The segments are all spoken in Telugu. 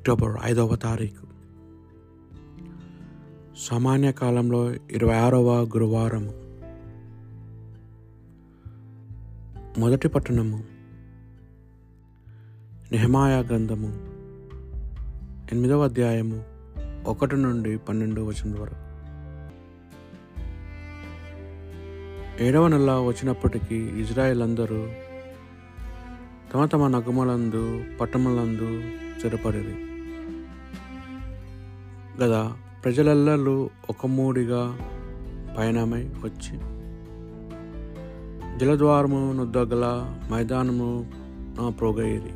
అక్టోబర్ ఐదవ తారీఖు. సామాన్య కాలంలో ఇరవై ఆరవ గురువారము. మొదటి పట్టణము. నిహమాయా గ్రంథము ఎనిమిదవ అధ్యాయము ఒకటి నుండి పన్నెండు వచనం వరకు. ఏడవ నెల వచ్చినప్పటికీ ఇజ్రాయెల్ అందరూ తమ తమ నగములందు పట్టణములందు స్థిరపడేది గదా ప్రజలెల్లరూ ఒక మూడిగా పయనమై వచ్చి జలద్వారము నుద్దగల మైదానము ప్రోగయిరి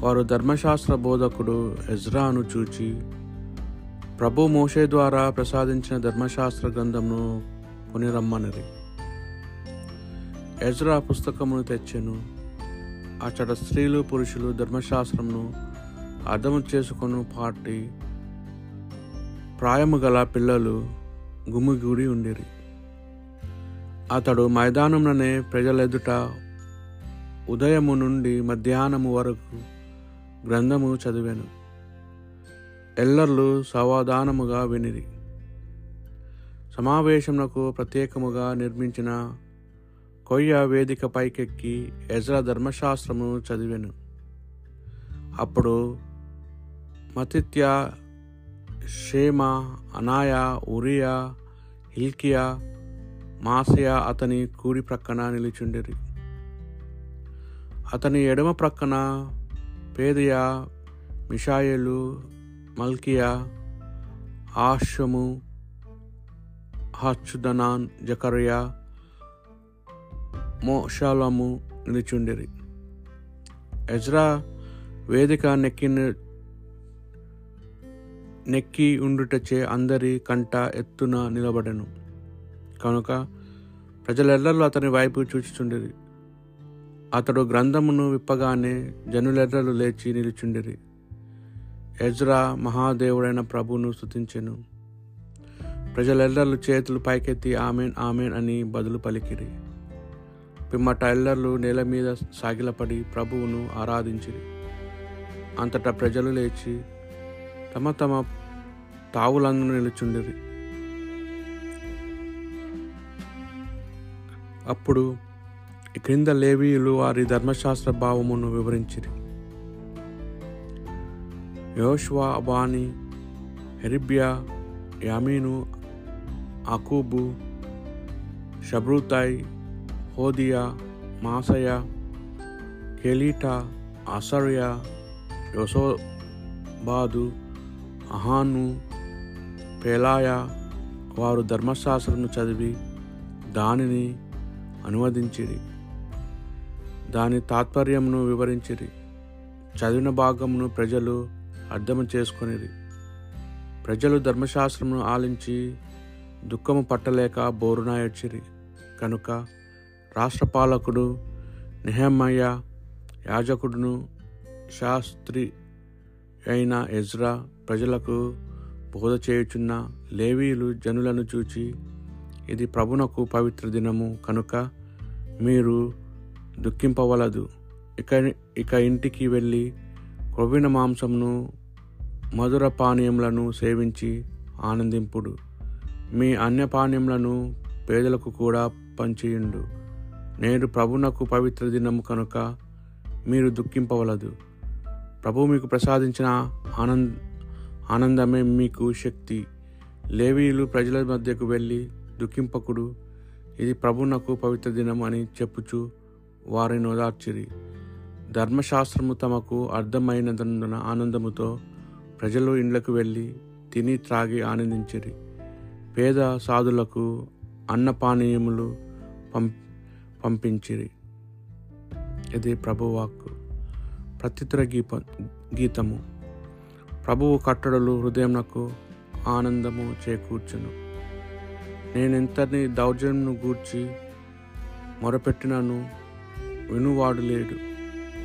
వారు ధర్మశాస్త్ర బోధకుడు ఎజ్రాను చూచి ప్రభు మోషే ద్వారా ప్రసాదించిన ధర్మశాస్త్ర గ్రంథమును కొనిరమ్మనిది ఎజ్రా పుస్తకమును తెచ్చెను. అచ్చట స్త్రీలు పురుషులు ధర్మశాస్త్రమును అర్థము చేసుకొని పాటి ప్రాయము గల పిల్లలు గుమిగూడి ఉండిరి. అతడు మైదానంలోనే ప్రజలెదుట ఉదయము నుండి మధ్యాహ్నము వరకు గ్రంథము చదివాను. ఎల్లర్లు సమాధానముగా వినిరి. సమావేశమునకు ప్రత్యేకముగా నిర్మించిన కొయ్య వేదిక పైకెక్కి ఎజ్రా ధర్మశాస్త్రము చదివాను. అప్పుడు మతిత్య షేమ అనాయా ఉరియా హిల్కియా మాసియా అతని కూడి ప్రక్కన నిలిచుండిరి. అతని ఎడమ ప్రక్కన పేదయా మిషాయలు మల్కియా ఆశము హచ్చుదనాన్ జకరియా మోషాలము నిలిచుండిరి. ఎజ్రా వేదిక నెక్కి నెక్కి ఉండుటచే అందరి కంట ఎత్తున నిలబడెను. కనుక ప్రజలెల్లరూ అతని వైపు చూచుచుండిరి. అతడు గ్రంథమును విప్పగానే జనులెర్రలు లేచి నిలుచుండిరి. ఎజ్రా మహాదేవుడైన ప్రభును స్థుతించెను ప్రజలెల్లరూ చేతులు పైకెత్తి ఆమెన్ ఆమెన్ అని బదులు పలికిరి. పిమ్మట ఎల్లర్లు నేల మీద సాగిలపడి ప్రభువును ఆరాధించిరి. అంతటా ప్రజలు లేచి తమ తమ తావులందు నిలుచుండిరి అప్పుడు క్రింద లేవీయులు వారి ధర్మశాస్త్ర భావమును వివరించిరి. యోష్వా అబాని హెరిబ్యా యామీను అకూబు షబ్రూతాయ్ హోదియా మాసయ కెలీటా అసర్య యోసోబాదు అహాను పేలాయ వారు ధర్మశాస్త్రంను చదివి దానిని అనువదించిరి. దాని తాత్పర్యమును వివరించిరి. చదివిన భాగమును ప్రజలు అర్థం చేసుకొనిరి. ప్రజలు ధర్మశాస్త్రమును ఆలించి దుఃఖము పట్టలేక బోరున ఏడ్చిరి. కనుక రాష్ట్రపాలకుడు నిహమ్మయ్య యాజకుడును శాస్త్రి అయిన ఎజ్రా ప్రజలకు బోధ చేయుచున్న లేవీలు జనులను చూచి ఇది ప్రభునకు పవిత్ర దినము కనుక మీరు దుఃఖింపవలదు. ఇక ఇక ఇంటికి వెళ్ళి కొవ్విన మాంసమును మధుర పానీయములను సేవించి ఆనందింపుడు. మీ అన్యపానీయములను పేదలకు కూడా పంచియుండు. నేడు ప్రభునకు పవిత్ర దినము కనుక మీరు దుఃఖింపవలదు. ప్రభు మీకు ప్రసాదించిన ఆనంద్ ఆనందమే మీకు శక్తి. లేవీలు ప్రజల మధ్యకు వెళ్ళి దుఃఖింపకుడు ఇది ప్రభునకు పవిత్ర దినం అని చెప్పుచు వారిని ఓదార్చిరి. ధర్మశాస్త్రము తమకు అర్థమైనందున ఆనందముతో ప్రజలు ఇండ్లకు వెళ్ళి తిని త్రాగి ఆనందించిరి. పేద సాధులకు అన్నపానీయములు పం పంపించిరి. ఇది ప్రభువాక్ ప్రత్యుత్తర గీప గీతము. ప్రభువు కట్టడలు హృదయంకు ఆనందము చేకూర్చును. నేనెంతని దౌర్జన్యను గూర్చి మొరపెట్టినను వినువాడు లేడు.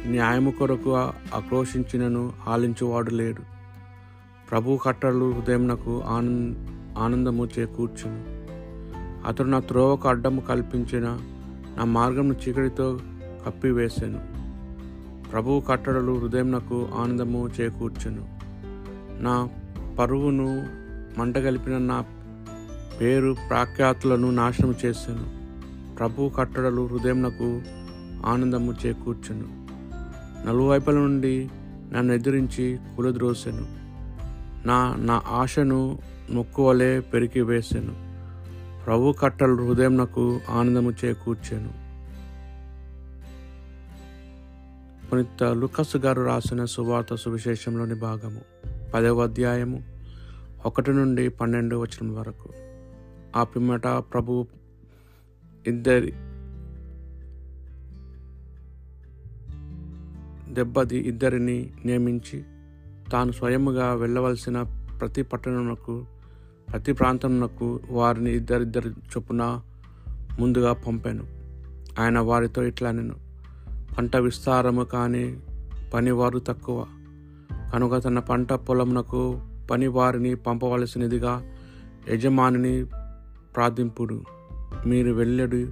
న్యాయము కొరకు ఆక్రోషించినను ఆలించువాడు లేడు. ప్రభు కట్టడలు హృదయంకు ఆనంద ఆనందము చేకూర్చును. అతడు నా త్రోవకు అడ్డము కల్పించిన నా మార్గంను చీకటితో కప్పివేశాను ప్రభువు కట్టడలు హృదయంనకు ఆనందము చేకూర్చును. నా పరువును మంటగలిపిన నా పేరు ప్రాఖ్యాతులను నాశనం చేశాను. ప్రభు కట్టడలు హృదయంనకు ఆనందము చేకూర్చును. నలువైపుల నుండి నన్ను ఎదిరించి కులద్రోసెను. నా నా ఆశను మొక్కువలే పెరికి వేసెను. ప్రభు కట్టలు హృదయంనకు ఆనందము చేకూర్చాను. పునిత లుకస్ గారు రాసిన సువార్త సువిశేషంలోని భాగము. పదవ అధ్యాయము ఒకటి నుండి పన్నెండు వచనం వరకు. ఆ పిమ్మట ప్రభు ఇద్దరి దెబ్బది ఇద్దరిని నియమించి తాను స్వయముగా వెళ్ళవలసిన ప్రతి పట్టణమునకు ప్రతి ప్రాంతమునకు వారిని ఇద్దరిద్దరి చొప్పున ముందుగా పంపాను. ఆయన వారితో ఇట్లా నేను పంట విస్తారము కానీ పనివారు తక్కువ. కనుక తన పంట పొలమునకు పని వారిని పంపవలసినదిగా యజమానిని ప్రార్థింపుడు. మీరు వెళ్ళడు.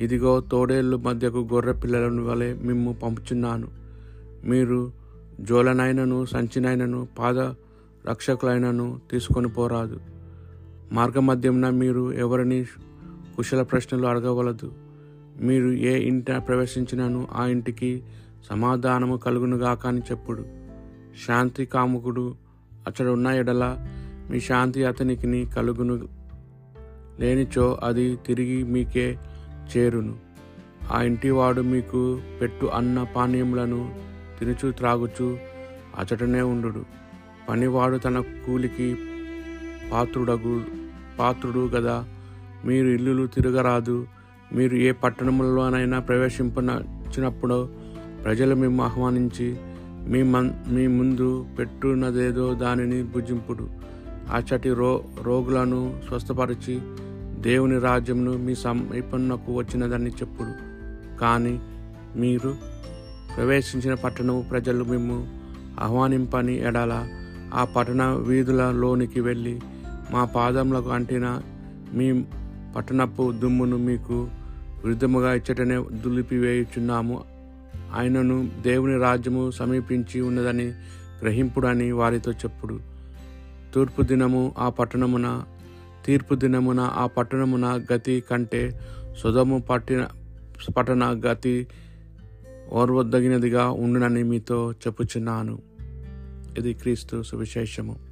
ఇదిగో తోడేళ్ళు మధ్యకు గొర్రె పిల్లలను వలె మిమ్ము పంపుచున్నాను. మీరు జోలనైనను సంచినైనను పాద రక్షకులైనను తీసుకొని పోరాదు. మార్గమధ్యమున మీరు ఎవరిని కుశల ప్రశ్నలు అడగవలదు. మీరు ఏ ఇంట ప్రవేశించినను ఆ ఇంటికి సమాధానము కలుగునుగాక అని చెప్పుడు. శాంతి కాముకుడు అతడు ఉన్న ఎడల మీ శాంతి అతనికి కలుగును. లేనిచో అది తిరిగి మీకే చేరును. ఆ ఇంటివాడు మీకు పెట్టు అన్న పానీయములను తినుచు త్రాగుచు అచటనే ఉండు పనివాడు తన కూలికి పాత్రుడగు పాత్రుడు కదా మీరు ఇల్లులు తిరగరాదు. మీరు ఏ పట్టణంలోనైనా ప్రవేశింపనచ్చినప్పుడు ప్రజలు మేము ఆహ్వానించి మీ మన్ మీ ముందు పెట్టున్నదేదో దానిని భుజింపుడు. అచ్చటి రో రోగులను స్వస్థపరిచి దేవుని రాజ్యంను మీ సమీపంకు వచ్చినదని చెప్పుడు. కానీ మీరు ప్రవేశించిన పట్టణం ప్రజలు మేము ఆహ్వానింపని ఎడల ఆ పట్టణ వీధులలోనికి వెళ్ళి మా పాదములకు అంటిన మీ పట్టణపు దుమ్మును మీకు విరుద్ధముగా ఇచ్చటనే దులిపివేయుచున్నాము ఆయనను దేవుని రాజ్యము సమీపించి ఉన్నదని గ్రహింపుడని వారితో చెప్పుడు. తూర్పు దినము ఆ పట్టణమున తీర్పు దినమున ఆ పట్టణమున గతి కంటే సుధము పట్టిన పట్టణ గతి ఓర్వద్దగినదిగా ఉండునని మీతో చెప్పుచున్నాను. ఇది క్రీస్తు సువిశేషము.